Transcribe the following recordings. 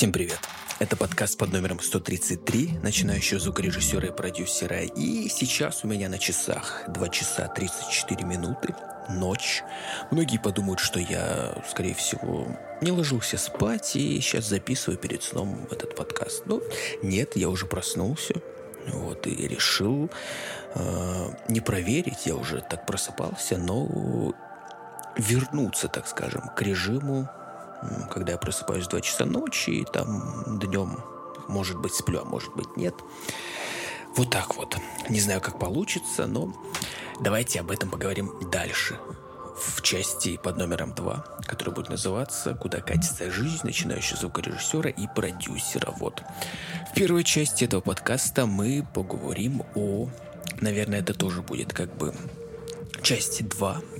Всем привет! Это подкаст под номером 133, начинающего звукорежиссера и продюсера. И сейчас у меня на часах 2 часа 34 минуты, ночь. Многие подумают, что я, скорее всего, не ложился спать и сейчас записываю перед сном этот подкаст. Но нет, я уже проснулся. Вот, и решил э, не проверить, я уже так просыпался, но вернуться, так скажем, к режиму когда я просыпаюсь в 2 часа ночи, и там днем, может быть, сплю, а может быть, нет. Вот так вот. Не знаю, как получится, но давайте об этом поговорим дальше. В части под номером 2, которая будет называться «Куда катится жизнь начинающего звукорежиссера и продюсера». Вот. В первой части этого подкаста мы поговорим о... Наверное, это тоже будет как бы часть 2 Э,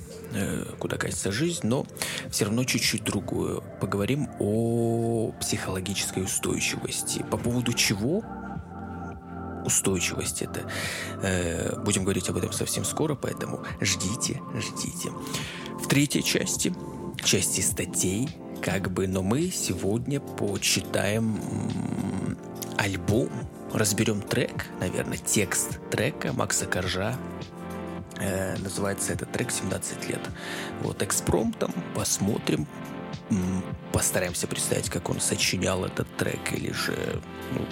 куда катится жизнь, но все равно чуть-чуть другую. Поговорим о психологической устойчивости. По поводу чего устойчивость это. Э, будем говорить об этом совсем скоро, поэтому ждите, ждите. В третьей части, части статей, как бы, но мы сегодня почитаем альбом, разберем трек, наверное, текст трека Макса Коржа Э, называется этот трек «17 лет». Вот экспромтом посмотрим, постараемся представить, как он сочинял этот трек, или же... Ну,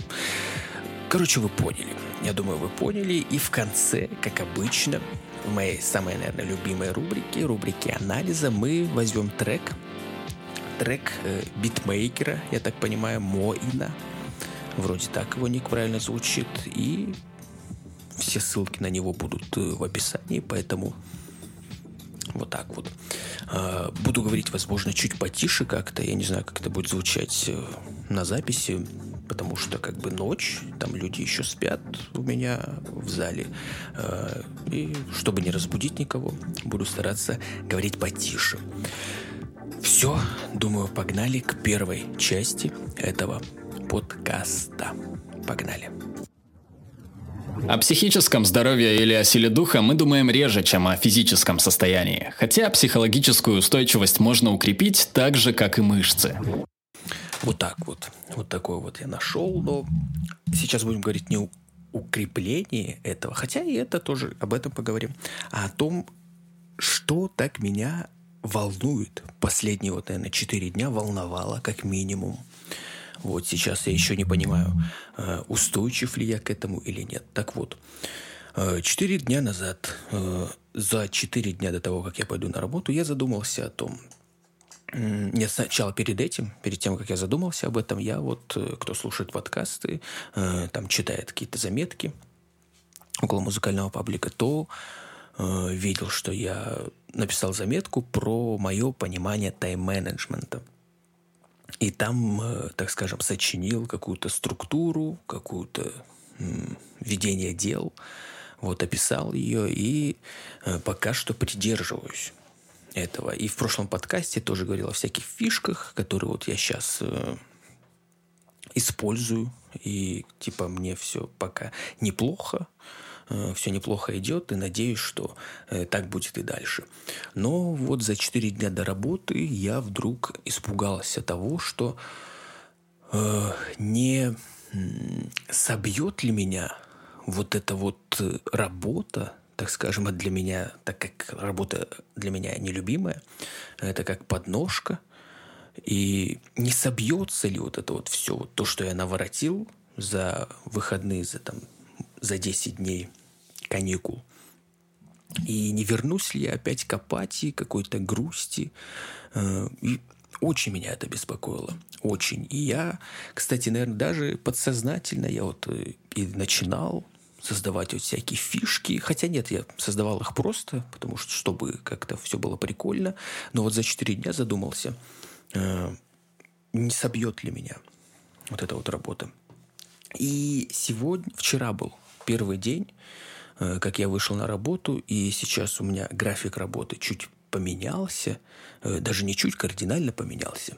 короче, вы поняли. Я думаю, вы поняли. И в конце, как обычно, в моей самой, наверное, любимой рубрике, рубрике анализа, мы возьмем трек, трек э, битмейкера, я так понимаю, Моина. Вроде так его ник правильно звучит. И все ссылки на него будут э, в описании, поэтому вот так вот. А, буду говорить, возможно, чуть потише как-то. Я не знаю, как это будет звучать э, на записи, потому что как бы ночь, там люди еще спят у меня в зале. А, и чтобы не разбудить никого, буду стараться говорить потише. Все, думаю, погнали к первой части этого подкаста. Погнали. О психическом здоровье или о силе духа мы думаем реже, чем о физическом состоянии. Хотя психологическую устойчивость можно укрепить так же, как и мышцы. Вот так вот. Вот такой вот я нашел. Но сейчас будем говорить не о укреплении этого, хотя и это тоже, об этом поговорим, а о том, что так меня волнует. Последние вот, наверное, 4 дня волновало как минимум. Вот сейчас я еще не понимаю, э, устойчив ли я к этому или нет. Так вот, э, четыре дня назад, э, за четыре дня до того, как я пойду на работу, я задумался о том, не сначала перед этим, перед тем, как я задумался об этом, я вот, кто слушает подкасты, там читает какие-то заметки около музыкального паблика, то видел, что я написал заметку про мое понимание тайм-менеджмента – и там, э, так скажем, сочинил какую-то структуру, какую-то ведение дел, вот описал ее и э, пока что придерживаюсь этого. И в прошлом подкасте тоже говорил о всяких фишках, которые вот я сейчас э, использую, и типа мне все пока неплохо, все неплохо идет, и надеюсь, что э, так будет и дальше. Но вот за 4 дня до работы я вдруг испугался того, что э, не собьет ли меня вот эта вот работа, так скажем, а для меня, так как работа для меня нелюбимая, это как подножка, и не собьется ли вот это вот все, вот то, что я наворотил за выходные, за там за 10 дней каникул. И не вернусь ли я опять к апатии, какой-то грусти. Э, и очень меня это беспокоило. Очень. И я, кстати, наверное, даже подсознательно я вот э, и начинал создавать вот всякие фишки. Хотя нет, я создавал их просто, потому что чтобы как-то все было прикольно. Но вот за четыре дня задумался, э, не собьет ли меня вот эта вот работа. И сегодня, вчера был первый день, как я вышел на работу, и сейчас у меня график работы чуть поменялся, э, даже не чуть, кардинально поменялся.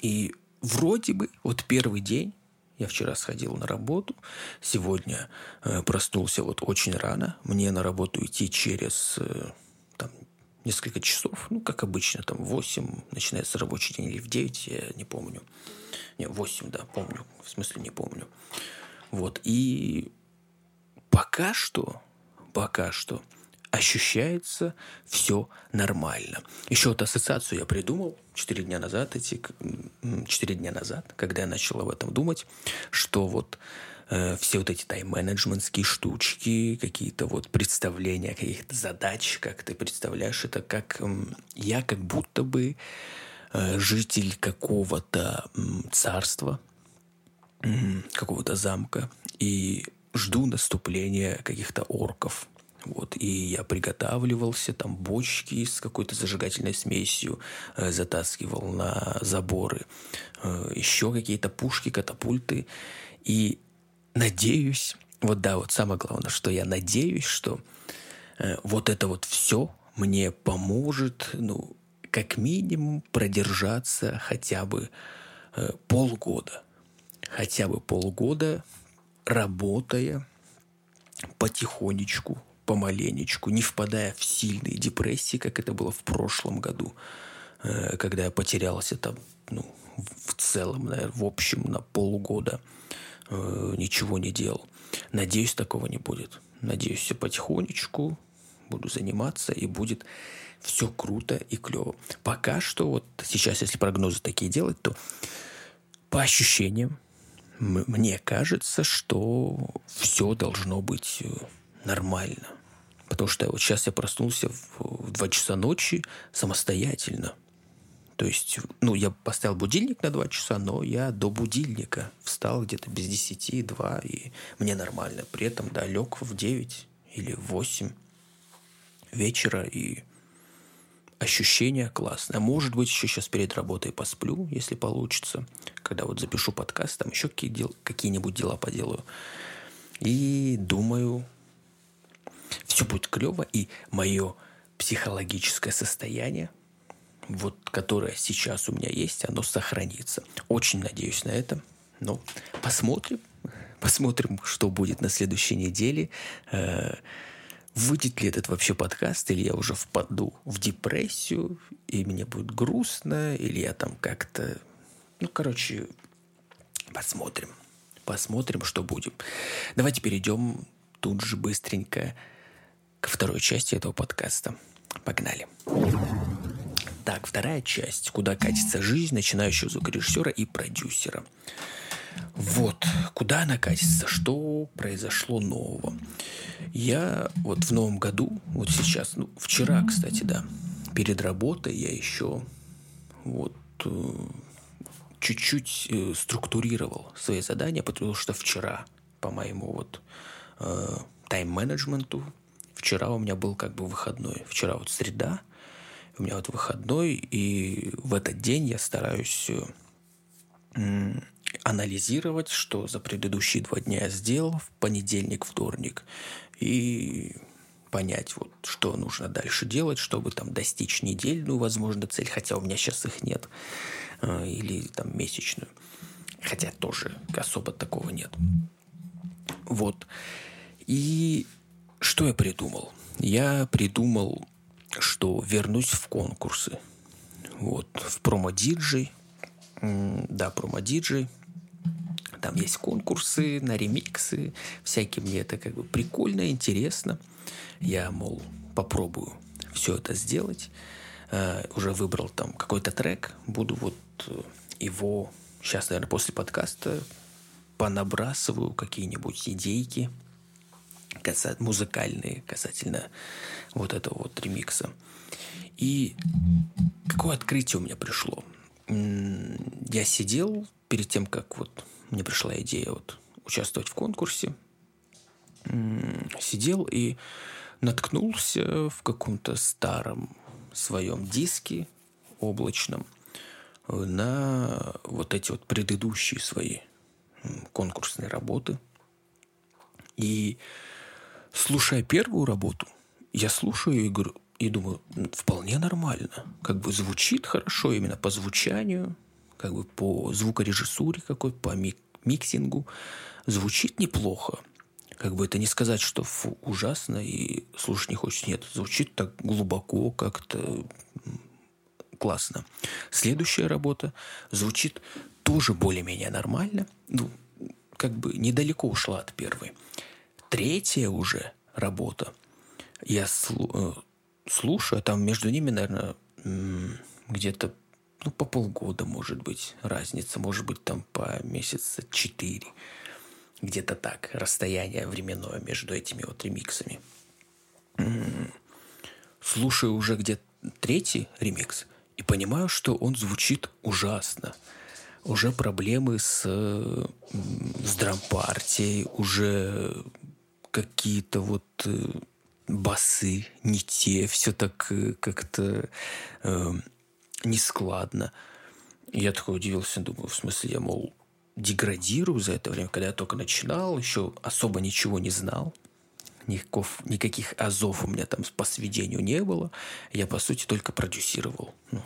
И вроде бы вот первый день я вчера сходил на работу, сегодня э, проснулся вот очень рано. Мне на работу идти через там, несколько часов, ну, как обычно, там, в 8 начинается рабочий день или в 9, я не помню. Не, 8, да, помню, в смысле не помню. Вот, и пока что, пока что ощущается все нормально. Еще вот ассоциацию я придумал 4 дня назад, эти 4 дня назад, когда я начал об этом думать, что вот э, все вот эти тайм-менеджментские штучки, какие-то вот представления каких-то задач, как ты представляешь, это как я как будто бы э, житель какого-то царства, какого-то замка, и жду наступления каких-то орков – вот, и я приготавливался, там бочки с какой-то зажигательной смесью э, затаскивал на заборы, э, еще какие-то пушки, катапульты. И надеюсь, вот да, вот самое главное, что я надеюсь, что э, вот это вот все мне поможет, ну, как минимум продержаться хотя бы э, полгода. Хотя бы полгода, работая потихонечку, помаленечку, не впадая в сильные депрессии, как это было в прошлом году, э, когда я потерялся там, ну, в целом, наверное, в общем, на полгода э, ничего не делал. Надеюсь, такого не будет. Надеюсь, все потихонечку буду заниматься, и будет все круто и клево. Пока что, вот сейчас, если прогнозы такие делать, то по ощущениям, мне кажется, что все должно быть э, нормально. Потому что вот сейчас я проснулся в 2 часа ночи самостоятельно. То есть, ну, я поставил будильник на 2 часа, но я до будильника встал где-то без 10, 2, и мне нормально. При этом, да, лег в 9 или в 8 вечера, и ощущение классное. Может быть, еще сейчас перед работой посплю, если получится. Когда вот запишу подкаст, там еще какие-нибудь дела поделаю. И думаю, все будет клево, и мое психологическое состояние, вот, которое сейчас у меня есть, оно сохранится. Очень надеюсь на это. Но посмотрим. Посмотрим, что будет на следующей неделе. Выйдет ли этот вообще подкаст, или я уже впаду в депрессию, и мне будет грустно, или я там как-то... Ну, короче, посмотрим. Посмотрим, что будем. Давайте перейдем тут же быстренько к второй части этого подкаста. Погнали. Так, вторая часть. Куда катится жизнь начинающего звукорежиссера и продюсера. Вот, куда она катится, что произошло нового. Я вот в новом году, вот сейчас, ну, вчера, кстати, да, перед работой я еще вот э, чуть-чуть э, структурировал свои задания, потому что вчера по моему вот э, тайм-менеджменту вчера у меня был как бы выходной. Вчера вот среда, у меня вот выходной, и в этот день я стараюсь э, анализировать, что за предыдущие два дня я сделал, в понедельник, вторник, и понять, вот, что нужно дальше делать, чтобы там достичь недельную, возможно, цель, хотя у меня сейчас их нет, э, или там месячную, хотя тоже особо такого нет. Вот. И что я придумал? Я придумал, что вернусь в конкурсы. Вот, в промо-диджей. Да, промо-диджей. Там есть конкурсы на ремиксы. Всякие мне это как бы прикольно, интересно. Я, мол, попробую все это сделать. Uh, уже выбрал там какой-то трек. Буду вот э, его сейчас, наверное, после подкаста понабрасываю какие-нибудь идейки касательно, музыкальные касательно вот этого вот ремикса. И какое открытие у меня пришло? Я сидел перед тем, как вот мне пришла идея вот участвовать в конкурсе, сидел и наткнулся в каком-то старом своем диске облачном на вот эти вот предыдущие свои конкурсные работы. И слушая первую работу, я слушаю и говорю, и думаю, вполне нормально. Как бы звучит хорошо именно по звучанию, как бы по звукорежиссуре какой, по мик- миксингу. Звучит неплохо. Как бы это не сказать, что фу, ужасно и слушать не хочется. Нет, звучит так глубоко, как-то классно. Следующая работа звучит тоже более-менее нормально. Ну, как бы недалеко ушла от первой. Третья уже работа. Я э, слушаю, а там между ними, наверное, где-то ну, по полгода, может быть, разница. Может быть, там по месяца четыре. Где-то так, расстояние временное между этими вот ремиксами. Слушаю уже где-то третий ремикс и понимаю, что он звучит ужасно. Уже проблемы с, с дрампартией, уже какие-то вот э, басы не те, все так э, как-то э, нескладно. Я такой удивился, думаю, в смысле, я, мол, деградирую за это время, когда я только начинал, еще особо ничего не знал. Никаков, никаких азов у меня там по сведению не было. Я, по сути, только продюсировал. Ну,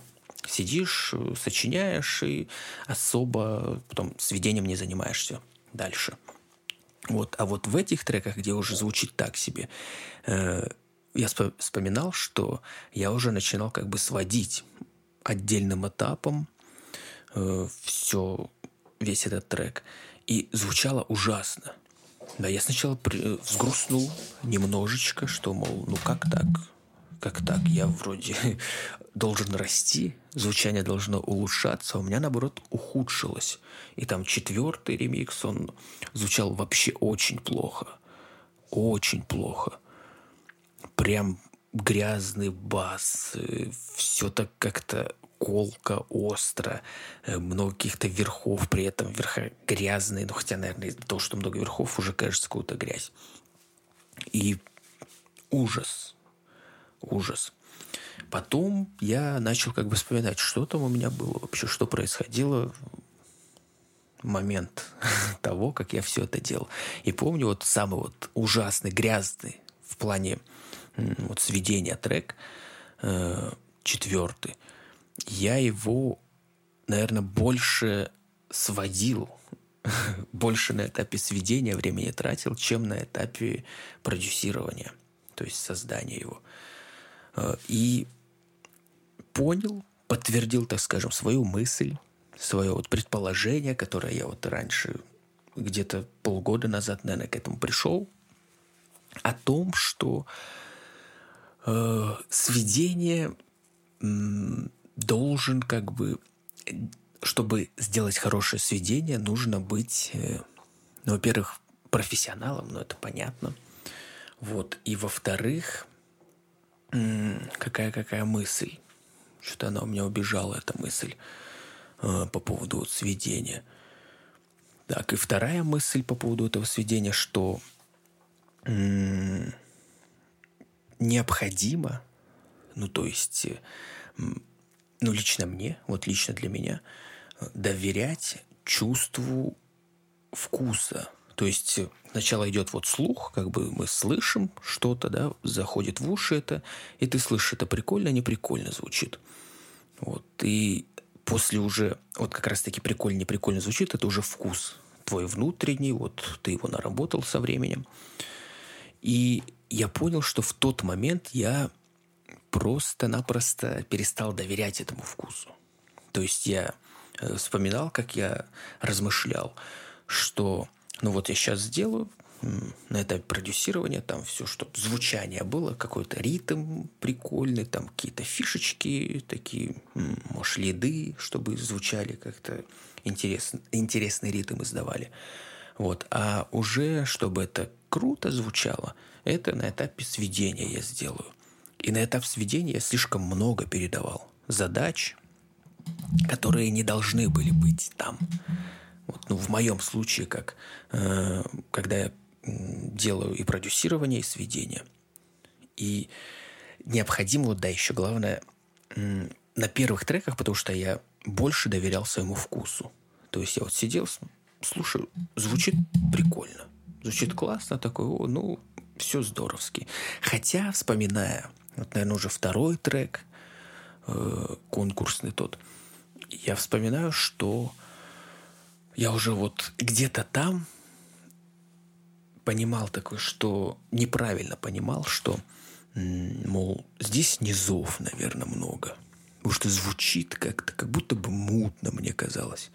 сидишь, сочиняешь и особо потом сведением не занимаешься дальше. Вот. А вот в этих треках, где уже звучит так себе, э, я вспоминал, что я уже начинал как бы сводить отдельным этапом э, все, весь этот трек. И звучало ужасно. Да, я сначала при, взгрустнул немножечко, что, мол, ну как так? Как так? Я вроде должен расти, звучание должно улучшаться, а у меня, наоборот, ухудшилось. И там четвертый ремикс, он звучал вообще очень плохо. Очень плохо. Прям грязный бас, э, все так как-то колко, остро, э, много каких-то верхов, при этом верха грязные, ну хотя, наверное, из-за того, что много верхов, уже кажется какую-то грязь. И ужас, ужас. Потом я начал как бы вспоминать, что там у меня было вообще, что происходило момент того, как я все это делал. И помню вот самый вот ужасный, грязный в плане вот сведения трек, э, четвертый, я его, наверное, больше сводил, больше на этапе сведения времени тратил, чем на этапе продюсирования, то есть создания его. Э, и понял, подтвердил, так скажем, свою мысль, свое вот предположение, которое я вот раньше, где-то полгода назад, наверное, к этому пришел, о том, что э, сведение м, должен как бы, чтобы сделать хорошее сведение, нужно быть, э, ну, во-первых, профессионалом, ну, это понятно. Вот. И во-вторых, какая-какая мысль. Что-то она у меня убежала, эта мысль э, по поводу вот сведения. Так, и вторая мысль по поводу этого сведения, что необходимо, ну, то есть, ну, лично мне, вот лично для меня, доверять чувству вкуса. То есть сначала идет вот слух, как бы мы слышим что-то, да, заходит в уши это, и ты слышишь, это прикольно, не прикольно звучит. Вот, и после уже, вот как раз-таки прикольно, не прикольно звучит, это уже вкус твой внутренний, вот ты его наработал со временем. И я понял, что в тот момент я просто-напросто перестал доверять этому вкусу. То есть я э, вспоминал, как я размышлял, что ну вот я сейчас сделаю на этапе продюсирования там все, чтобы звучание было, какой-то ритм прикольный, там какие-то фишечки такие, может, лиды, чтобы звучали как-то интересно, интересный ритм издавали. Вот. А уже, чтобы это круто звучало, это на этапе сведения я сделаю. И на этап сведения я слишком много передавал задач, которые не должны были быть там. Вот, ну, в моем случае, как э, когда я делаю и продюсирование, и сведение. И необходимо, вот да, еще главное, на первых треках, потому что я больше доверял своему вкусу. То есть я вот сидел, слушаю, звучит прикольно, звучит классно, такой, о, ну, все здоровски. Хотя, вспоминая, вот, наверное, уже второй трек, э, конкурсный тот, я вспоминаю, что я уже вот где-то там понимал такое, что неправильно понимал, что, мол, здесь низов, наверное, много. Потому что звучит как-то, как будто бы мутно, мне казалось.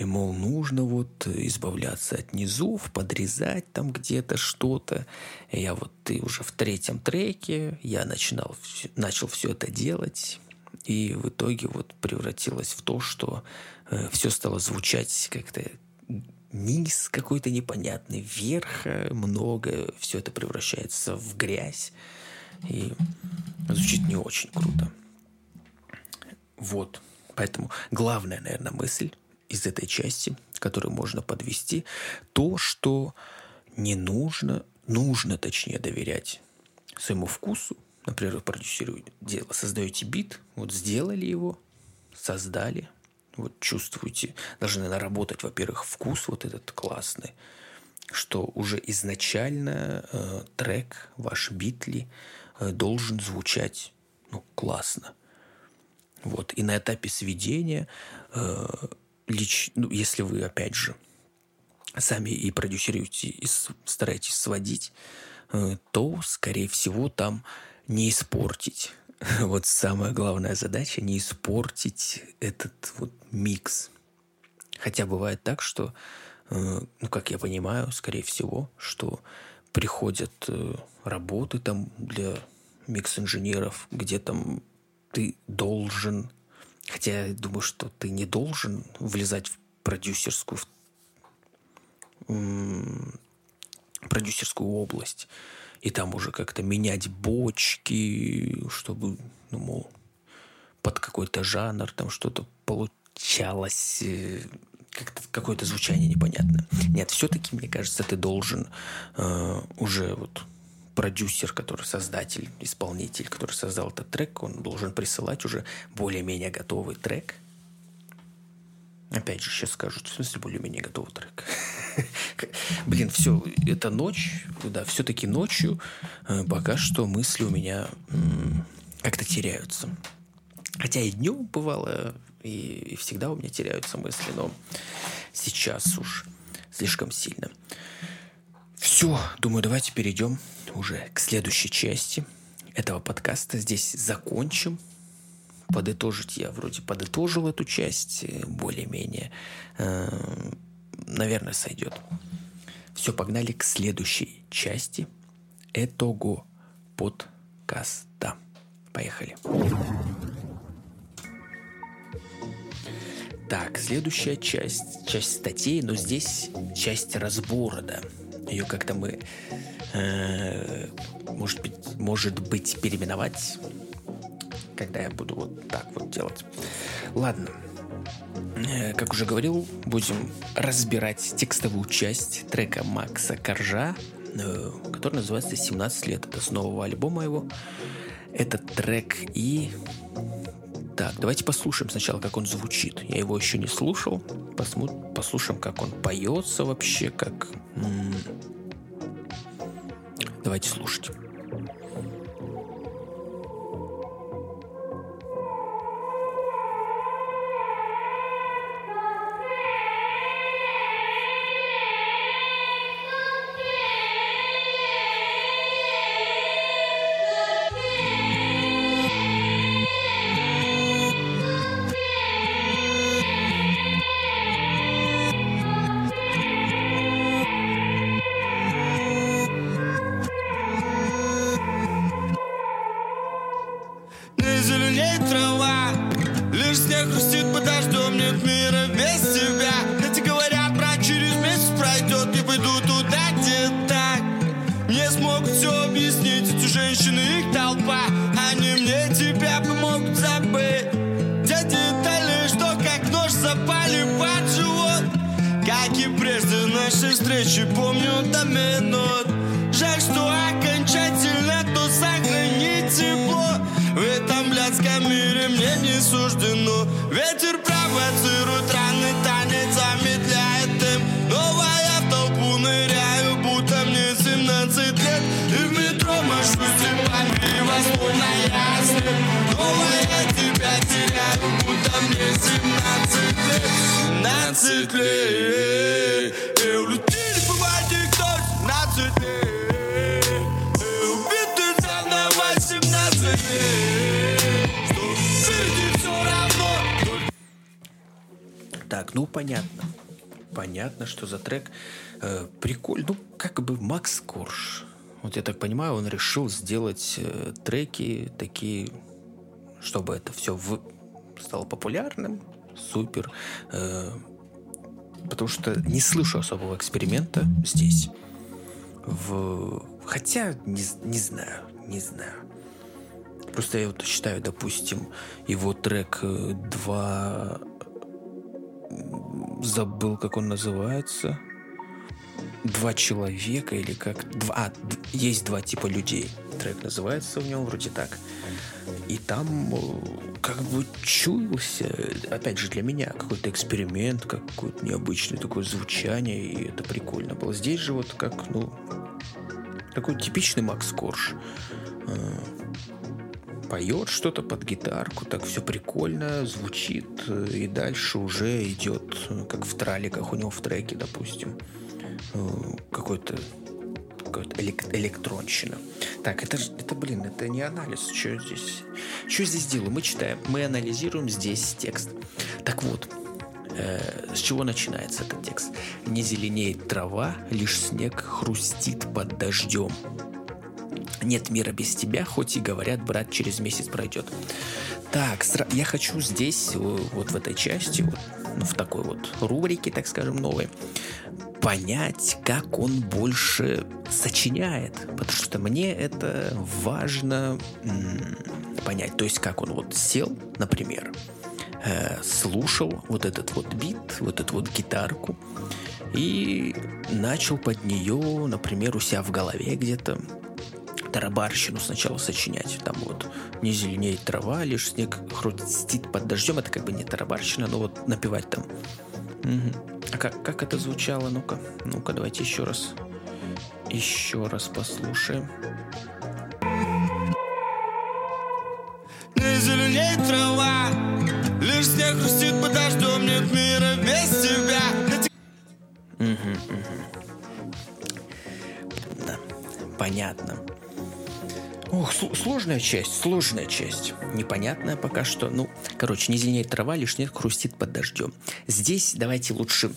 И, мол, нужно вот избавляться от низов, подрезать там где-то что-то. И я вот и уже в третьем треке я начинал, начал все это делать. И в итоге вот превратилось в то, что э, все стало звучать как-то низ какой-то непонятный, вверх много, все это превращается в грязь. И звучит не очень круто. Вот. Поэтому главная, наверное, мысль из этой части, которую можно подвести, то, что не нужно, нужно, точнее, доверять своему вкусу. Например, вы продюсируете дело, создаете бит, вот сделали его, создали, вот чувствуете, должны наработать, во-первых, вкус вот этот классный, что уже изначально э, трек, ваш битли э, должен звучать ну, классно. Вот. И на этапе сведения, э, лич, ну, если вы, опять же, сами и продюсируете, и стараетесь сводить, э, то, скорее всего, там не испортить вот самая главная задача не испортить этот вот микс. Хотя бывает так, что, э, ну, как я понимаю, скорее всего, что приходят э, работы там для микс-инженеров, где там ты должен, хотя я думаю, что ты не должен влезать в продюсерскую в продюсерскую область и там уже как-то менять бочки, чтобы, ну, мол, под какой-то жанр там что-то получалось, э, как-то какое-то звучание непонятное. Нет, все-таки, мне кажется, ты должен э, уже вот продюсер, который создатель, исполнитель, который создал этот трек, он должен присылать уже более-менее готовый трек – Опять же, сейчас скажут, в смысле более-менее готовый трек. Блин, все, это ночь, да, все-таки ночью э, пока что мысли у меня как-то теряются. Хотя и днем бывало, и, и всегда у меня теряются мысли, но сейчас уж слишком сильно. Все, думаю, давайте перейдем уже к следующей части этого подкаста. Здесь закончим подытожить я вроде подытожил эту часть э, более-менее. Э, наверное, сойдет. Все, погнали к следующей части этого подкаста. Поехали. Так, следующая часть, часть статей, но здесь часть разбора, да. Ее как-то мы, э, может быть, может быть, переименовать когда я буду вот так вот делать. Ладно. Э, как уже говорил, будем разбирать текстовую часть трека Макса Коржа, э, который называется «17 лет». Это с нового альбома его. Этот трек и... Так, давайте послушаем сначала, как он звучит. Я его еще не слушал. Посму... Послушаем, как он поется вообще, как... Давайте слушать. Снова я тебя теряю, будто мне 17 лет 17 лет И у людей не бывает 17 лет Так, ну понятно понятно, что за трек э, прикольный. Ну, как бы Макс Корж. Вот я так понимаю, он решил сделать э, треки такие чтобы это все в... стало популярным. Супер. Э, потому что не слышу особого эксперимента здесь. В... Хотя не, не знаю, не знаю. Просто я вот считаю, допустим, его трек э, «Два...» Забыл, как он называется. «Два человека» или как... Два... А, есть два типа людей. Трек называется у него вроде так. И там э, как бы чуялся, опять же, для меня какой-то эксперимент, какое-то необычное такое звучание, и это прикольно было. Здесь же вот как, ну, такой типичный Макс Корж. Э, поет что-то под гитарку, так все прикольно, звучит, э, и дальше уже идет, как в траликах у него в треке, допустим, какой-то какой электронщина. Так, это, это, блин, это не анализ. Что здесь? Что здесь делаю? Мы читаем, мы анализируем здесь текст. Так вот, э, с чего начинается этот текст? Не зеленеет трава, лишь снег хрустит под дождем. Нет мира без тебя, хоть и говорят, брат, через месяц пройдет. Так, я хочу здесь, вот в этой части, вот, ну, в такой вот рубрике, так скажем, новой, понять, как он больше сочиняет. Потому что мне это важно понять. То есть, как он вот сел, например, э, слушал вот этот вот бит, вот эту вот гитарку, и начал под нее, например, у себя в голове где-то тарабарщину сначала сочинять. Там вот не зеленеет трава, лишь снег хрустит под дождем. Это как бы не тарабарщина, но вот напевать там. Угу. А как, как это звучало? Ну-ка, ну-ка, давайте еще раз. Еще раз послушаем. Не зеленеет трава, лишь снег хрустит под дождем, нет мира без тебя. Угу, угу. Да, понятно. Ох, сложная часть, сложная часть. Непонятная пока что. Ну, короче, не зеленеет трава, лишь снег хрустит под дождем. Здесь давайте лучше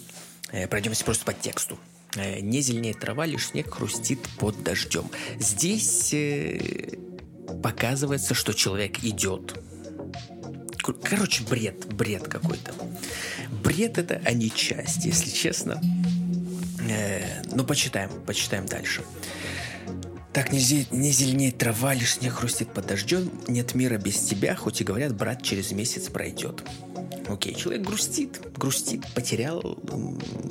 э, пройдемся просто по тексту. Э, не зеленеет трава, лишь снег хрустит под дождем. Здесь э, показывается, что человек идет. Короче, бред, бред какой-то. Бред это, а не часть, если честно. Э, ну, почитаем, почитаем дальше. Так не, не зеленеет трава, лишь снег хрустит под дождем, нет мира без тебя, хоть и говорят, брат через месяц пройдет. Окей, человек грустит, грустит, потерял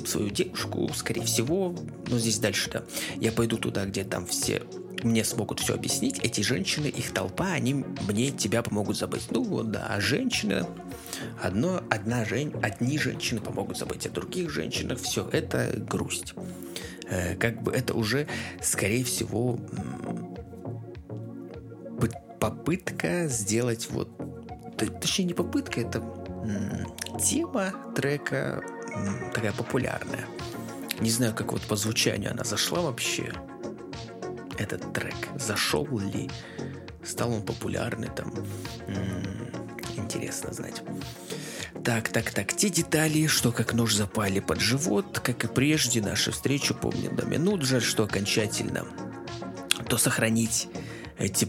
свою девушку, скорее всего, но здесь дальше, да. Я пойду туда, где там все мне смогут все объяснить. Эти женщины, их толпа, они мне тебя помогут забыть. Ну вот, да, а женщина, одно, одна жен, одни женщины помогут забыть о других женщинах. Все, это грусть. Э, как бы это уже, скорее всего, попытка сделать вот... Точнее, не попытка, это тема трека такая популярная. Не знаю, как вот по звучанию она зашла вообще. Этот трек. Зашел ли? Стал он популярный там? Интересно знать. Так, так, так, те детали, что как нож запали под живот, как и прежде, нашу встречу помним до минут, жаль, что окончательно то сохранить эти...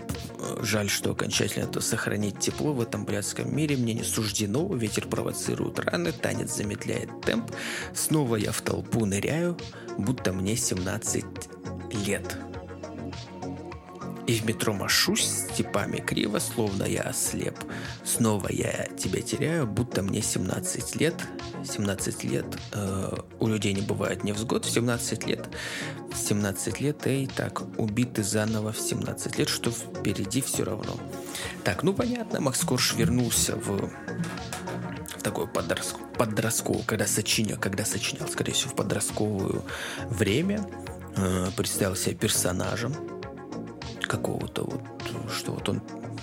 Жаль, что окончательно то сохранить тепло в этом блядском мире мне не суждено. Ветер провоцирует раны, танец замедляет темп. Снова я в толпу ныряю, будто мне 17 лет. И в метро машусь с типами криво, словно я ослеп. Снова я тебя теряю, будто мне 17 лет. 17 лет э, у людей не бывает невзгод в 17 лет. 17 лет, эй, так, убиты заново в 17 лет, что впереди все равно. Так, ну понятно, Макс Корж вернулся в, в такое подростк, подростковое, когда сочинял, когда сочинял, скорее всего, в подростковое время, э, представил себя персонажем, какого-то вот, что вот он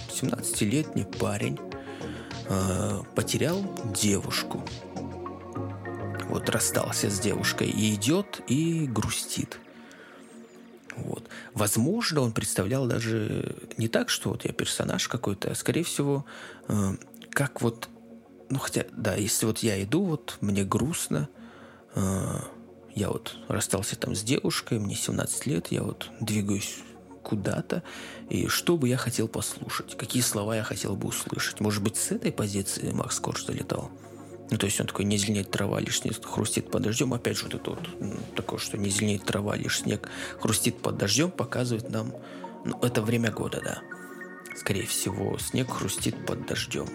17-летний парень э, потерял девушку. Вот расстался с девушкой и идет и грустит. Вот. Возможно, он представлял даже не так, что вот я персонаж какой-то, а скорее всего, э, как вот ну, хотя, да, если вот я иду, вот мне грустно, э, я вот расстался там с девушкой, мне 17 лет, я вот двигаюсь куда-то, и что бы я хотел послушать, какие слова я хотел бы услышать. Может быть, с этой позиции Макс Корж залетал? Ну, то есть он такой, не зеленеет трава, лишь снег хрустит под дождем. Опять же, вот это вот такое, что не зеленеет трава, лишь снег хрустит под дождем, показывает нам, ну, это время года, да. Скорее всего, снег хрустит под дождем.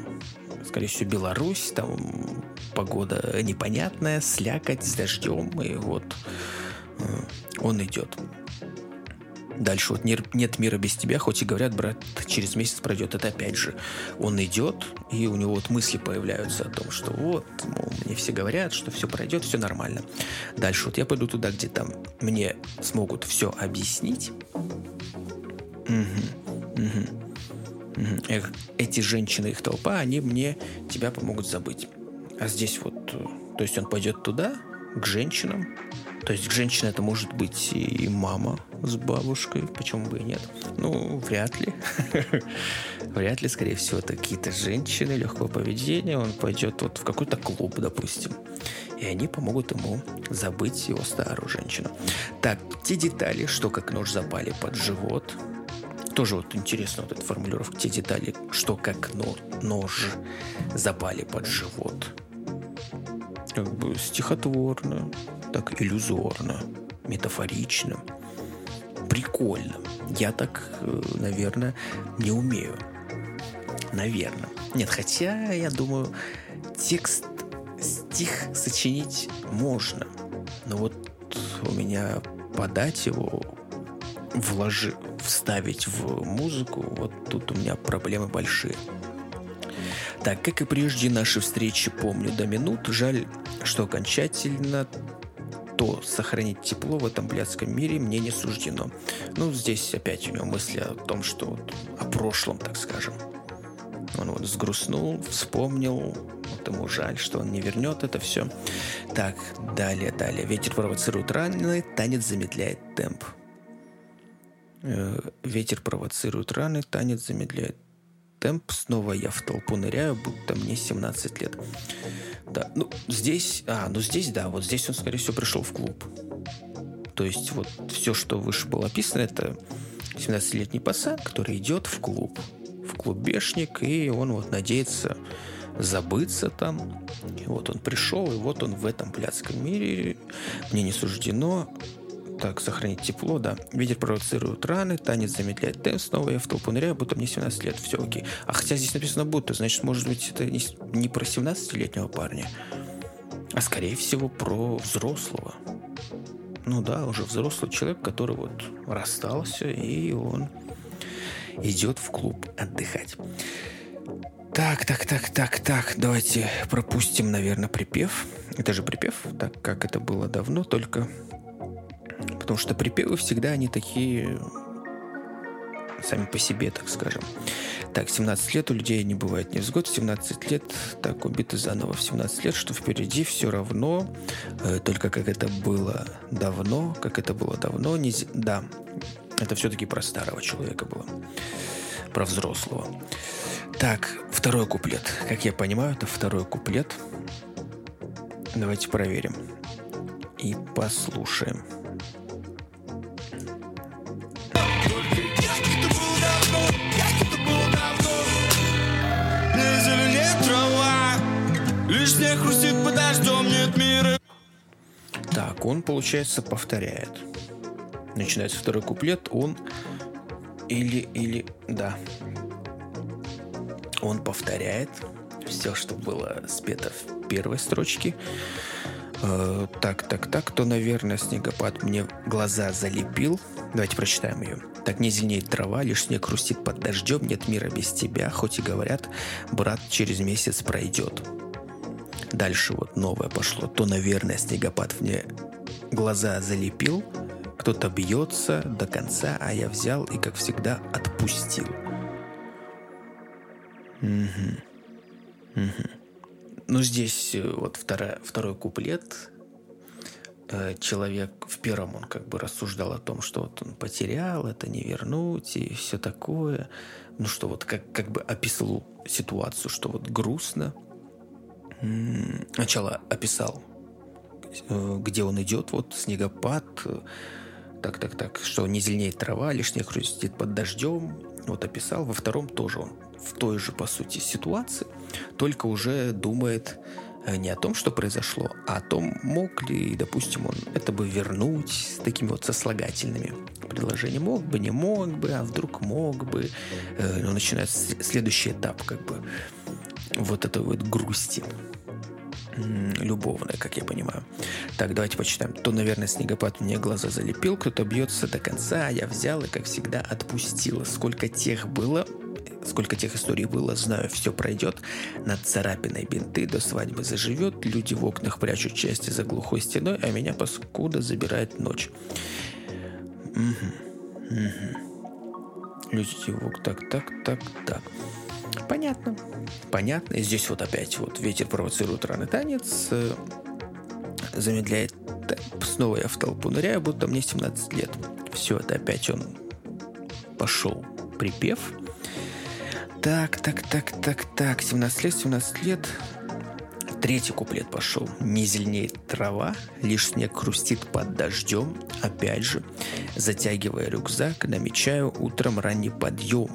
Скорее всего, Беларусь, там погода непонятная, слякоть с дождем, и вот он идет. Дальше вот нет мира без тебя, хоть и говорят, брат, через месяц пройдет. Это опять же, он идет, и у него вот мысли появляются о том, что вот, мол, мне все говорят, что все пройдет, все нормально. Дальше вот я пойду туда, где там мне смогут все объяснить. Угу, угу, угу. Эх, эти женщины, их толпа, они мне тебя помогут забыть. А здесь вот, то есть он пойдет туда, к женщинам, то есть женщина это может быть и мама с бабушкой, почему бы и нет. Ну, вряд ли. вряд ли, скорее всего, это какие-то женщины легкого поведения. Он пойдет вот в какой-то клуб, допустим. И они помогут ему забыть его старую женщину. Так, те детали, что как нож запали под живот, тоже вот интересно вот эта формулировка, те детали, что как нож запали под живот. Как бы стихотворно, так иллюзорно, метафорично, прикольно. Я так, э, наверное, не умею. Наверное. Нет, хотя, я думаю, текст, стих сочинить можно. Но вот у меня подать его, вложи, вставить в музыку, вот тут у меня проблемы большие. Так, как и прежде нашей встречи помню до минут, жаль, что окончательно то сохранить тепло в этом блядском мире мне не суждено. Ну, здесь опять у него мысли о том, что вот о прошлом, так скажем. Он вот сгрустнул, вспомнил, вот ему жаль, что он не вернет это все. Так, далее, далее. Ветер провоцирует раны, танец замедляет темп. Э, ветер провоцирует раны, танец замедляет темп. Снова я в толпу ныряю, будто мне 17 лет. Да, ну здесь, а, ну здесь, да, вот здесь он, скорее всего, пришел в клуб. То есть вот все, что выше было описано, это 17-летний пацан, который идет в клуб, в клуб Бешник, и он вот надеется забыться там. И вот он пришел, и вот он в этом блядском мире. Мне не суждено так, сохранить тепло, да. Ветер провоцирует раны, танец замедляет темп, снова я в толпу ныряю, будто мне 17 лет, все окей. А хотя здесь написано будто, значит, может быть, это не, про 17-летнего парня, а скорее всего про взрослого. Ну да, уже взрослый человек, который вот расстался, и он идет в клуб отдыхать. Так, так, так, так, так, давайте пропустим, наверное, припев. Это же припев, так как это было давно, только Потому что припевы всегда они такие сами по себе, так скажем. Так, 17 лет у людей не бывает невзгод, 17 лет, так, убиты заново в 17 лет, что впереди все равно, э, только как это было давно, как это было давно, не... да, это все-таки про старого человека было, про взрослого. Так, второй куплет. Как я понимаю, это второй куплет. Давайте проверим и послушаем. Снег хрустит под дождем, нет мира. Так, он, получается, повторяет. Начинается второй куплет, он или, или, да. Он повторяет все, что было спето в первой строчке. Э, так, так, так, то, наверное, снегопад мне глаза залепил. Давайте прочитаем ее. Так не зеленеет трава, лишь снег хрустит под дождем, нет мира без тебя, хоть и говорят, брат через месяц пройдет. Дальше вот новое пошло. То, наверное, снегопад мне глаза залепил, кто-то бьется до конца, а я взял и, как всегда, отпустил. Угу. Угу. Ну, здесь э, вот вторая, второй куплет. Э, человек в первом, он как бы рассуждал о том, что вот он потерял, это не вернуть и все такое. Ну, что вот как, как бы описал ситуацию, что вот грустно – Сначала описал, э, где он идет, вот снегопад, так, так, так, что не зеленеет трава, лишь снег хрустит под дождем. Вот описал. Во втором тоже он в той же, по сути, ситуации, только уже думает э, не о том, что произошло, а о том, мог ли, допустим, он это бы вернуть с такими вот сослагательными предложениями. Мог бы, не мог бы, а вдруг мог бы. Э, ну, начинается следующий этап, как бы, вот этой вот грусти любовная, как я понимаю. Так, давайте почитаем. То, наверное, снегопад мне глаза залепил, кто-то бьется до конца, а я взял и, как всегда, отпустила. Сколько тех было, сколько тех историй было, знаю, все пройдет. Над царапиной бинты до свадьбы заживет, люди в окнах прячут части за глухой стеной, а меня паскуда забирает ночь. Угу. Угу. Люди в окнах, так, так, так, так. Понятно. Понятно. И здесь вот опять вот ветер провоцирует раны танец, э, замедляет темп. Снова я в толпу ныряю, будто мне 17 лет. Все, это опять он пошел припев. Так, так, так, так, так. 17 лет, 17 лет. Третий куплет пошел. Не зеленеет трава, лишь снег хрустит под дождем. Опять же, затягивая рюкзак, намечаю утром ранний подъем.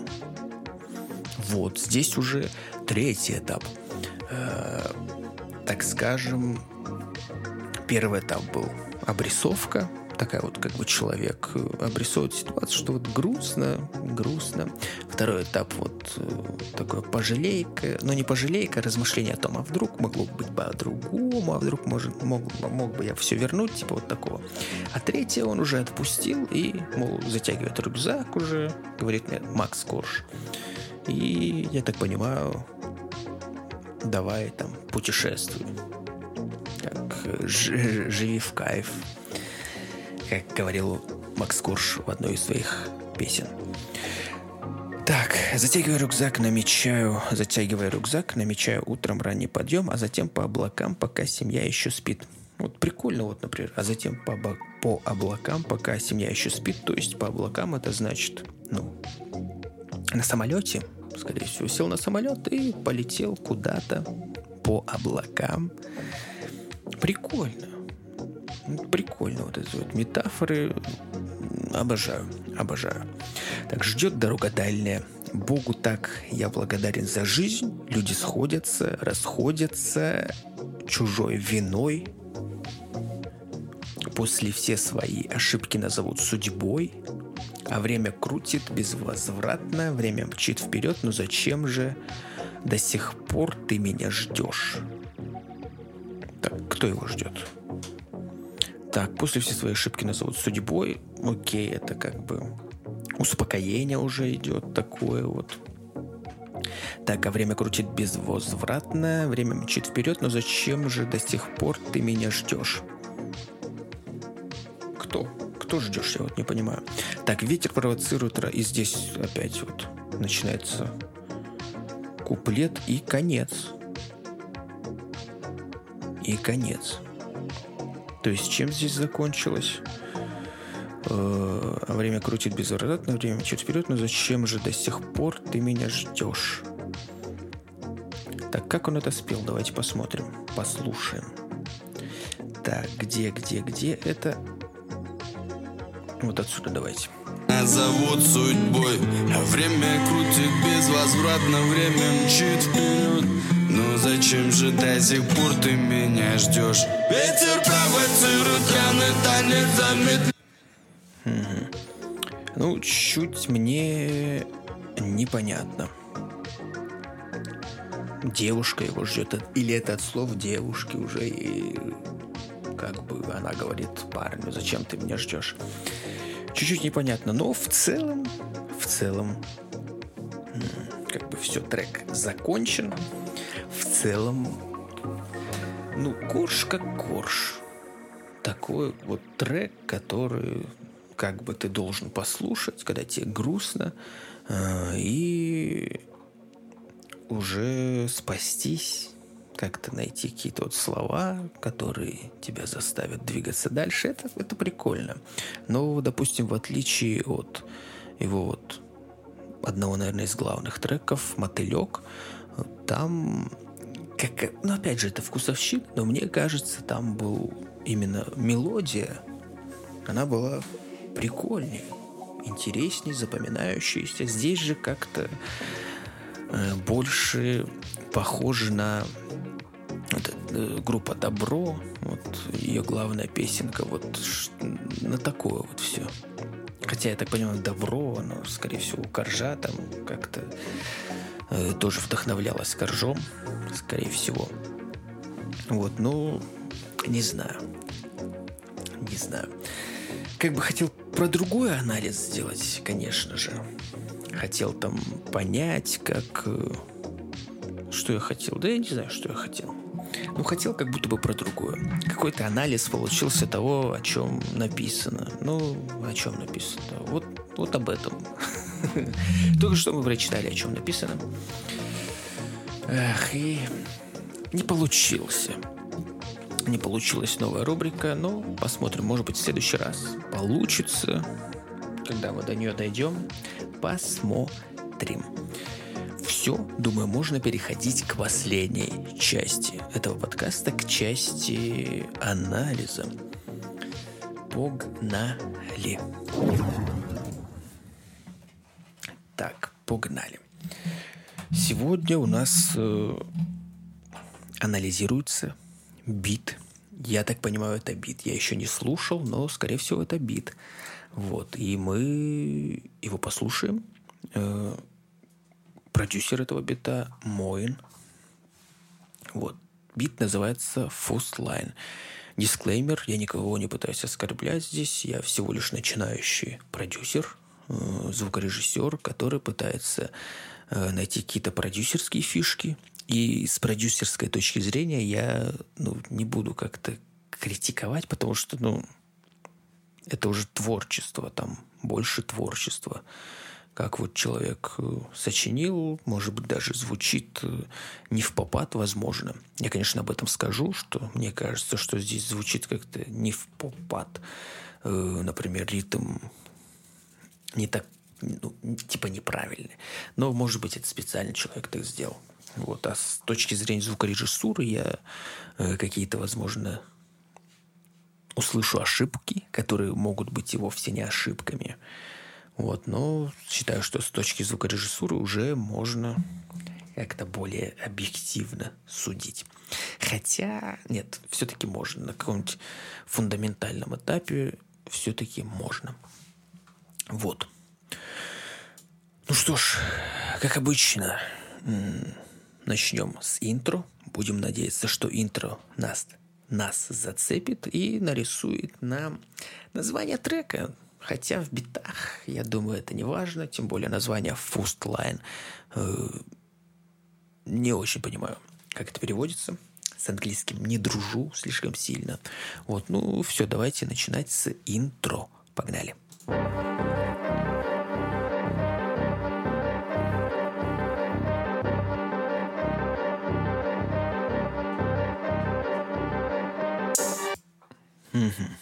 Вот, здесь уже третий этап. Э, так скажем, первый этап был обрисовка, такая вот как бы человек э, обрисовывает ситуацию, что вот грустно, грустно. Второй этап вот э, такое пожалейка, но не пожалейка, а размышление о том, а вдруг могло быть по-другому, а вдруг может, мог, мог бы я все вернуть, типа вот такого. А третье он уже отпустил и, мол, затягивает рюкзак уже, говорит мне Макс Корж. И, я так понимаю, давай там путешествуй. Как живи в кайф. Как говорил Макс Корж в одной из своих песен. Так, затягиваю рюкзак, намечаю, затягивая рюкзак, намечаю утром ранний подъем, а затем по облакам, пока семья еще спит. Вот прикольно, вот, например, а затем по, по облакам, пока семья еще спит, то есть по облакам это значит, ну, на самолете, скорее всего, сел на самолет и полетел куда-то по облакам. Прикольно. Прикольно вот эти вот метафоры. Обожаю, обожаю. Так, ждет дорога дальняя. Богу так я благодарен за жизнь. Люди сходятся, расходятся чужой виной. После все свои ошибки назовут судьбой. А время крутит безвозвратно, время мчит вперед, но зачем же до сих пор ты меня ждешь? Так, кто его ждет? Так, после все свои ошибки назовут судьбой. Окей, это как бы успокоение уже идет такое вот. Так, а время крутит безвозвратно, время мчит вперед, но зачем же до сих пор ты меня ждешь? Кто ждешь, я вот не понимаю. Так, ветер провоцирует, и здесь опять вот начинается куплет и конец. И конец. То есть чем здесь закончилось? Э, а время крутит безвозвратно, время мчит вперед, но зачем же до сих пор ты меня ждешь? Так, как он это спел? Давайте посмотрим, послушаем. Так, где, где, где это? Вот отсюда давайте. Зовут судьбой а Время крутит безвозвратно Время мчит вперед Но зачем же до сих пор ты меня ждешь? Ветер провоцирует раны танец замедлит угу. Ну, чуть мне непонятно. Девушка его ждет. Или это от слов девушки уже и как бы она говорит парню, зачем ты меня ждешь? Чуть-чуть непонятно, но в целом, в целом, как бы все, трек закончен. В целом, ну, корж как корж. Такой вот трек, который как бы ты должен послушать, когда тебе грустно, э, и уже спастись как-то найти какие-то вот слова, которые тебя заставят двигаться дальше, это, это прикольно. Но, допустим, в отличие от его вот одного, наверное, из главных треков «Мотылек», там как, ну, опять же, это вкусовщик, но мне кажется, там был именно мелодия, она была прикольнее, интереснее, запоминающаяся. Здесь же как-то э, больше похоже на вот, э, группа Добро, вот ее главная песенка, вот на такое вот все. Хотя я так понимаю, Добро, оно, скорее всего, у Коржа там как-то э, тоже вдохновлялась Коржом, скорее всего. Вот, ну, не знаю. Не знаю. Как бы хотел про другой анализ сделать, конечно же. Хотел там понять, как... Э, что я хотел? Да я не знаю, что я хотел. Ну, хотел как будто бы про другое. Какой-то анализ получился того, о чем написано. Ну, о чем написано? Вот, вот об этом. Только что мы прочитали, о чем написано. Эх, и не получился. Не получилась новая рубрика, но посмотрим, может быть, в следующий раз получится. Когда мы до нее дойдем, посмотрим все, думаю, можно переходить к последней части этого подкаста, к части анализа. Погнали. Так, погнали. Сегодня у нас э, анализируется бит. Я так понимаю, это бит. Я еще не слушал, но, скорее всего, это бит. Вот. И мы его послушаем. Э, Продюсер этого бита Моин. Вот. Бит называется First Line. Дисклеймер, я никого не пытаюсь оскорблять здесь, я всего лишь начинающий продюсер, э, звукорежиссер, который пытается э, найти какие-то продюсерские фишки. И с продюсерской точки зрения я ну, не буду как-то критиковать, потому что ну, это уже творчество, там больше творчества как вот человек э, сочинил, может быть, даже звучит э, не в попад, возможно. Я, конечно, об этом скажу, что мне кажется, что здесь звучит как-то не в попад. Э, например, ритм не так, ну, типа неправильный. Но, может быть, это специально человек так сделал. Вот. А с точки зрения звукорежиссуры я какие-то, возможно, услышу ошибки, которые могут быть и вовсе не ошибками. Вот, но считаю, что с точки звукорежиссуры уже можно как-то более объективно судить. Хотя, нет, все-таки можно. На каком-нибудь фундаментальном этапе все-таки можно. Вот. Ну что ж, как обычно, начнем с интро. Будем надеяться, что интро нас, нас зацепит и нарисует нам название трека. Хотя в битах, я думаю, это не важно, тем более название Fust Line. Э, не очень понимаю, как это переводится. С английским не дружу слишком сильно. Вот, ну все, давайте начинать с интро. Погнали. Mm-hmm.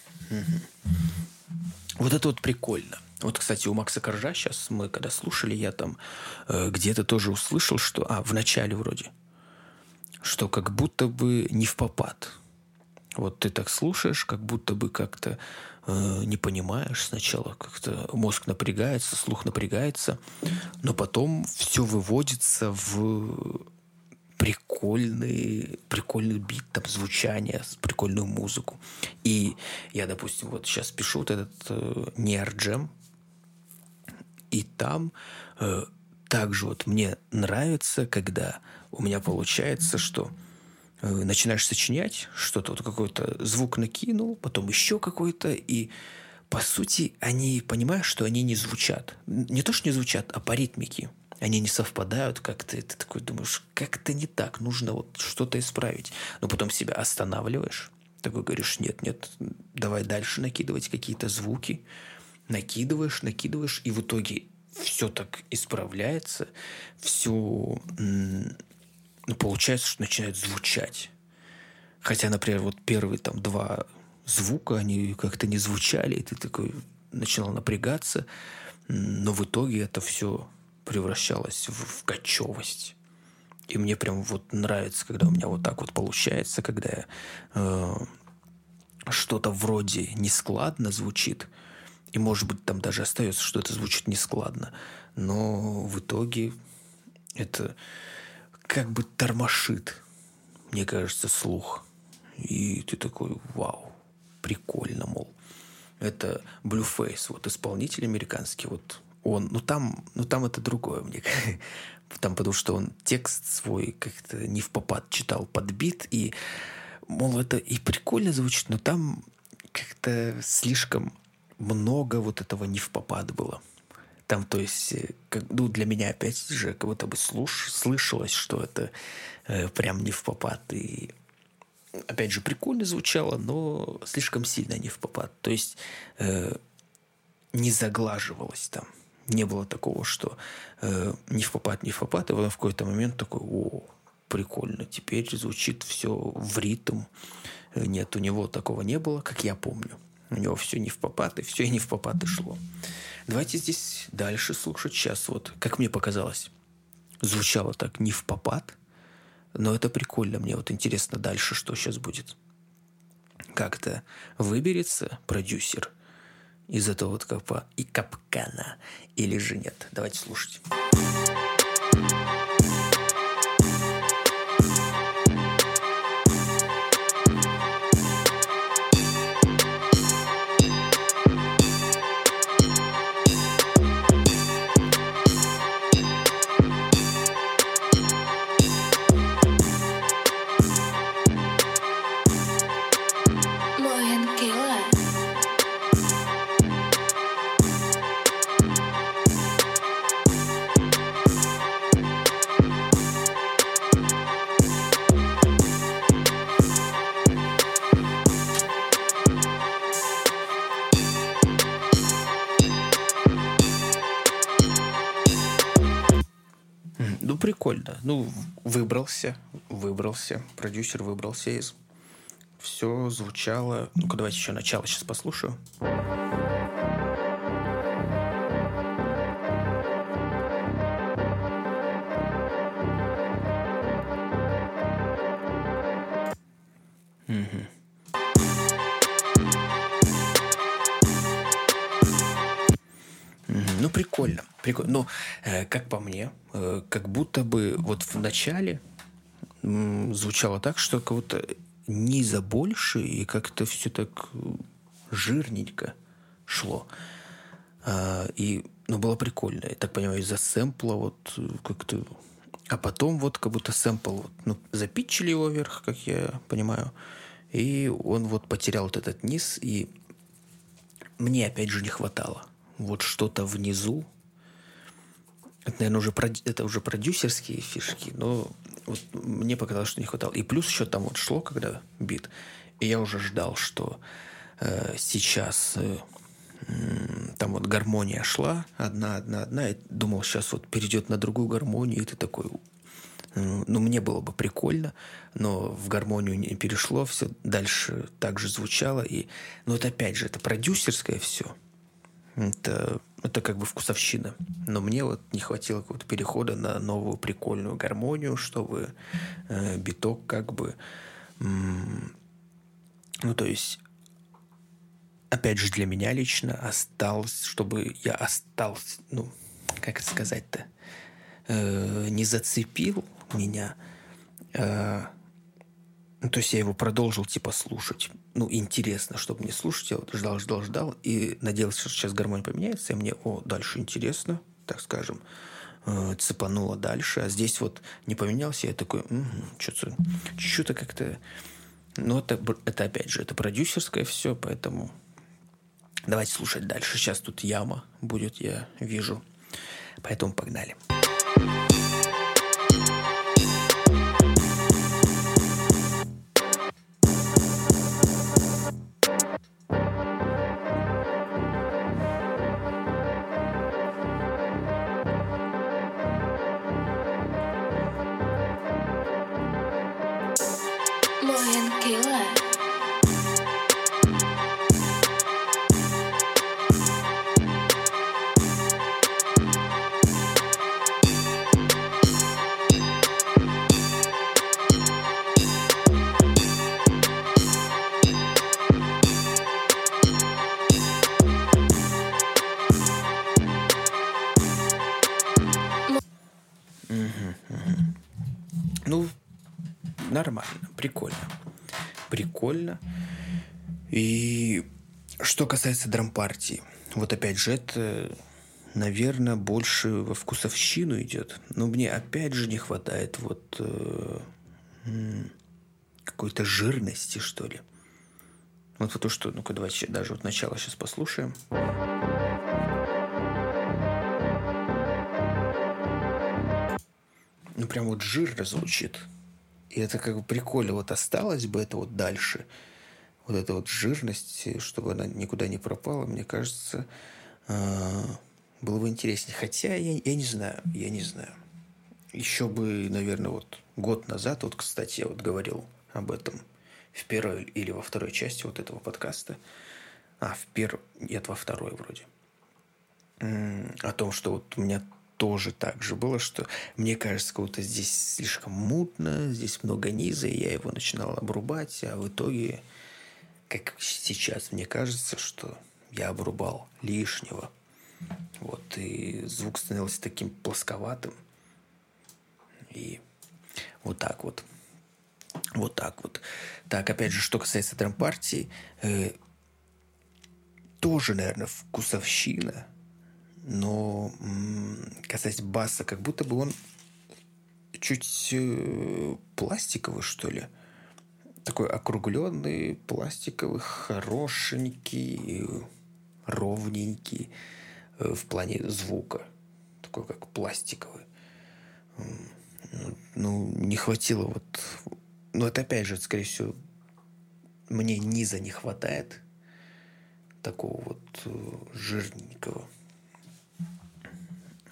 Вот это вот прикольно. Вот, кстати, у Макса Коржа сейчас мы когда слушали, я там э, где-то тоже услышал, что... А, в начале вроде. Что как будто бы не в попад. Вот ты так слушаешь, как будто бы как-то э, не понимаешь сначала, как-то мозг напрягается, слух напрягается, но потом все выводится в прикольный, прикольный бит, там, звучание, прикольную музыку. И я, допустим, вот сейчас пишу вот этот э, Неарджем, и там э, также вот мне нравится, когда у меня получается, что э, начинаешь сочинять что-то, вот какой-то звук накинул, потом еще какой-то, и по сути они, понимаешь, что они не звучат. Не то, что не звучат, а по ритмике они не совпадают как-то, и ты такой думаешь, как-то не так, нужно вот что-то исправить. Но потом себя останавливаешь, такой говоришь, нет, нет, давай дальше накидывать какие-то звуки, накидываешь, накидываешь, и в итоге все так исправляется, все, ну, получается, что начинает звучать. Хотя, например, вот первые там два звука, они как-то не звучали, и ты такой начинал напрягаться, но в итоге это все превращалась в, в кочевость. И мне прям вот нравится, когда у меня вот так вот получается, когда э, что-то вроде нескладно звучит, и может быть там даже остается, что это звучит нескладно, но в итоге это как бы тормошит, мне кажется, слух. И ты такой, вау, прикольно, мол. Это Blueface, вот исполнитель американский, вот он, ну там, ну там это другое мне, там потому что он текст свой как-то не в попад читал под бит, и, мол, это и прикольно звучит, но там как-то слишком много вот этого не в попад было. Там, то есть, э, как, ну, для меня опять же, как будто бы слуш, слышалось, что это э, прям не в попад. И опять же, прикольно звучало, но слишком сильно не в попад. То есть э, не заглаживалось там. Не было такого, что э, не в попад, не в попад, и потом в какой-то момент такой, о, прикольно, теперь звучит все в ритм. Э, нет, у него такого не было, как я помню. У него все не в попад, и все и не в попад и шло. Давайте здесь дальше слушать. Сейчас вот, как мне показалось, звучало так не в попад, но это прикольно. Мне вот интересно дальше, что сейчас будет. Как-то выберется продюсер из этого вот капа и капкана или же нет. Давайте слушать. Прикольно. Ну, выбрался, выбрался, продюсер выбрался из... Все звучало... Ну-ка, давайте еще начало сейчас послушаю. Прикольно. Прикольно. Ну, э, как по мне, э, как будто бы вот в начале звучало так, что будто низа больше, и как-то все так жирненько шло. А, и, ну, было прикольно. Я так понимаю, из-за сэмпла вот э, как-то... А потом вот как будто сэмпл, вот, ну, запитчили его вверх, как я понимаю, и он вот потерял вот этот низ, и мне опять же не хватало вот что-то внизу. Это, наверное, уже, это уже продюсерские фишки, но вот мне показалось, что не хватало. И плюс еще там вот шло, когда бит, и я уже ждал, что э, сейчас э, там вот гармония шла, одна, одна, одна, и думал, сейчас вот перейдет на другую гармонию, и ты такой, ну, мне было бы прикольно, но в гармонию не перешло, все дальше так же звучало, и, ну, это опять же, это продюсерское все, это, это как бы вкусовщина. Но мне вот не хватило какого-то перехода на новую прикольную гармонию, чтобы э, биток как бы... М- ну, то есть, опять же, для меня лично осталось, чтобы я остался, ну, как это сказать-то, э, не зацепил меня, э, ну, то есть я его продолжил, типа, слушать. Ну, интересно, чтобы мне слушать. Я вот ждал, ждал, ждал. И надеялся, что сейчас гармония поменяется. И мне, о, дальше интересно, так скажем. Э, цепануло дальше. А здесь вот не поменялся. Я такой, что-то, что-то как-то... Ну, это, это опять же, это продюсерское все, поэтому давайте слушать дальше. Сейчас тут яма будет, я вижу. Поэтому погнали. Погнали. Касается драм-партии, вот опять же, это, наверное, больше во вкусовщину идет. Но мне опять же не хватает вот э, какой-то жирности, что ли. Вот то, что, ну-ка, давайте даже вот начало сейчас послушаем. Ну, прям вот жирно звучит. И это как бы прикольно. Вот осталось бы это вот дальше. Вот эта вот жирность, чтобы она никуда не пропала, мне кажется, а, было бы интереснее. Хотя я, я не знаю, я не знаю. Еще бы, наверное, вот год назад, вот, кстати, я вот говорил об этом в первой или во второй части вот этого подкаста. А, в первой, нет, во второй вроде. О том, что вот у меня тоже так же было, что мне кажется, как-то здесь слишком мутно, здесь много низа, и я его начинал обрубать, а в итоге, как сейчас, мне кажется, что я обрубал лишнего. Вот, и звук становился таким плосковатым. И вот так вот. Вот так вот. Так, опять же, что касается драм-партии, э, тоже, наверное, вкусовщина. Но м- касаясь баса, как будто бы он чуть э, пластиковый, что ли. Такой округленный, пластиковый, хорошенький, ровненький э, в плане звука. Такой, как пластиковый. Ну, не хватило вот но это опять же, скорее всего, мне низа не хватает такого вот э, жирненького.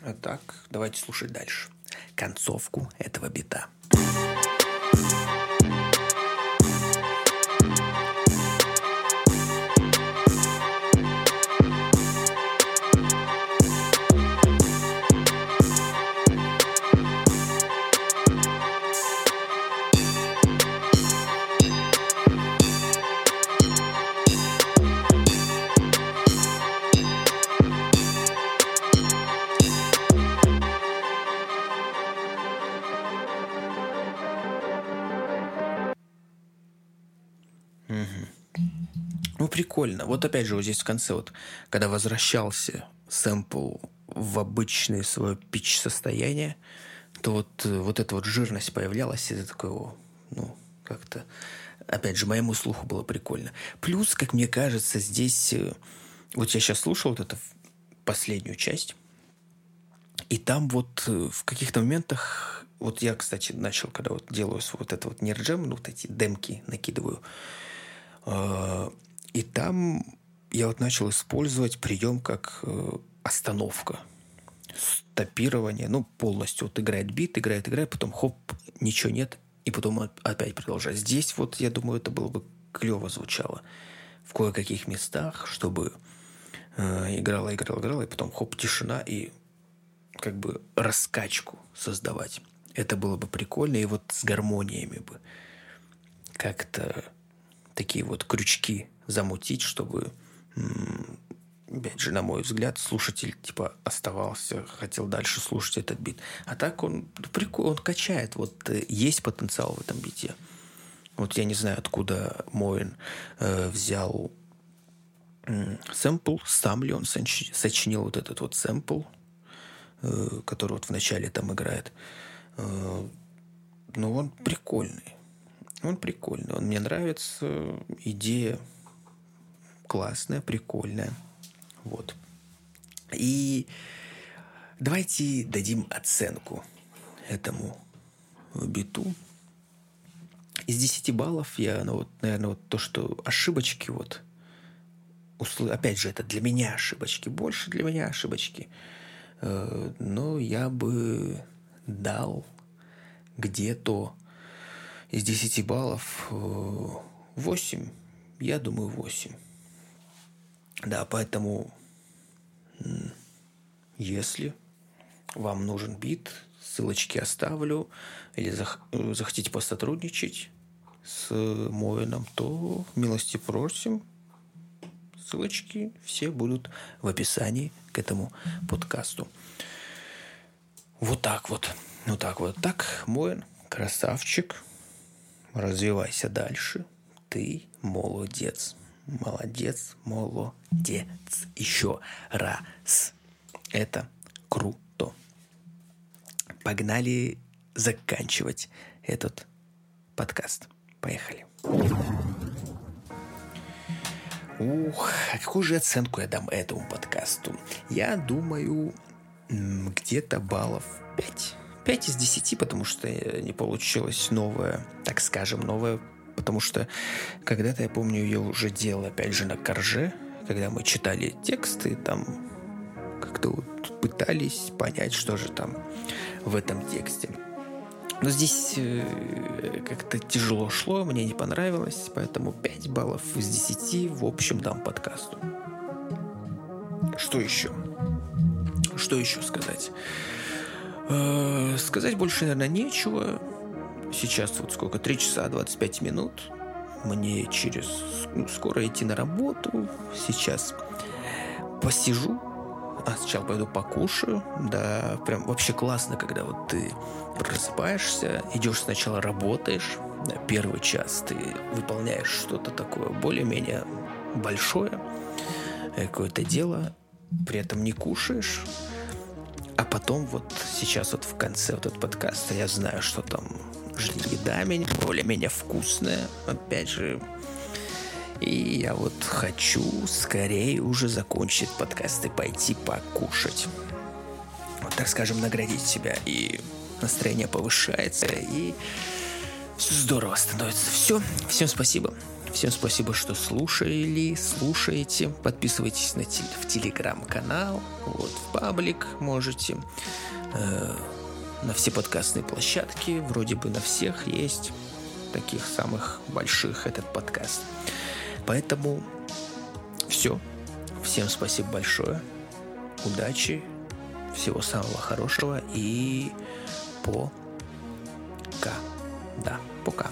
А так, давайте слушать дальше. Концовку этого бита. Прикольно. Вот опять же, вот здесь в конце, вот, когда возвращался сэмпл в обычное свое пич-состояние, то вот, э, вот эта вот жирность появлялась, и это такое, ну, как-то, опять же, моему слуху было прикольно. Плюс, как мне кажется, здесь, э, вот я сейчас слушал вот эту последнюю часть, и там вот э, в каких-то моментах, вот я, кстати, начал, когда вот делаю вот это вот нерджем, ну, вот эти демки накидываю, и там я вот начал использовать прием как э, остановка. Стопирование, ну, полностью. Вот играет бит, играет, играет, потом хоп, ничего нет, и потом опять продолжать. Здесь вот, я думаю, это было бы клево звучало в кое-каких местах, чтобы э, играла, играла, играла, и потом хоп, тишина, и как бы раскачку создавать. Это было бы прикольно, и вот с гармониями бы как-то такие вот крючки замутить, чтобы, опять же, на мой взгляд, слушатель типа оставался, хотел дальше слушать этот бит. А так он прикольно, он качает. Вот э, есть потенциал в этом бите. Вот я не знаю, откуда Моин э, взял э, сэмпл, сам ли он сочинил вот этот вот сэмпл, э, который вот в начале там играет. Э, но он прикольный. Он прикольный. Он мне нравится. Идея классная, прикольная. Вот. И давайте дадим оценку этому биту. Из 10 баллов я, ну вот, наверное, вот то, что ошибочки вот, опять же, это для меня ошибочки, больше для меня ошибочки, э, но я бы дал где-то из 10 баллов 8, э, я думаю 8. Да, поэтому если вам нужен бит, ссылочки оставлю, или зах- захотите посотрудничать с Моином, то милости просим. Ссылочки все будут в описании к этому подкасту. Вот так вот. Вот так вот. Так, Моин, красавчик. развивайся дальше. Ты молодец. Молодец, молодец. Еще раз. Это круто. Погнали заканчивать этот подкаст. Поехали. Ух, а какую же оценку я дам этому подкасту? Я думаю, где-то баллов 5. 5 из 10, потому что не получилось новое, так скажем, новое потому что когда-то, я помню, я уже делал, опять же, на Корже, когда мы читали тексты, там как-то вот пытались понять, что же там в этом тексте. Но здесь э, как-то тяжело шло, мне не понравилось, поэтому 5 баллов из 10 в общем дам подкасту. Что еще? Что еще сказать? Э, сказать больше, наверное, нечего. Сейчас вот сколько? 3 часа 25 минут. Мне через... Ну, скоро идти на работу. Сейчас посижу. А сначала пойду покушаю. Да, прям вообще классно, когда вот ты просыпаешься, идешь сначала работаешь. Первый час ты выполняешь что-то такое более-менее большое. Какое-то дело. При этом не кушаешь. А потом вот сейчас вот в конце вот этого подкаста я знаю, что там жди еда меня более-менее вкусная, опять же. И я вот хочу скорее уже закончить подкаст и пойти покушать. Вот так скажем, наградить себя. И настроение повышается, и все здорово становится. Все, всем спасибо. Всем спасибо, что слушали, слушаете. Подписывайтесь на тел- в телеграм-канал, вот в паблик можете. Э- на все подкастные площадки, вроде бы на всех есть таких самых больших этот подкаст. Поэтому все. Всем спасибо большое. Удачи. Всего самого хорошего. И пока. Да, пока.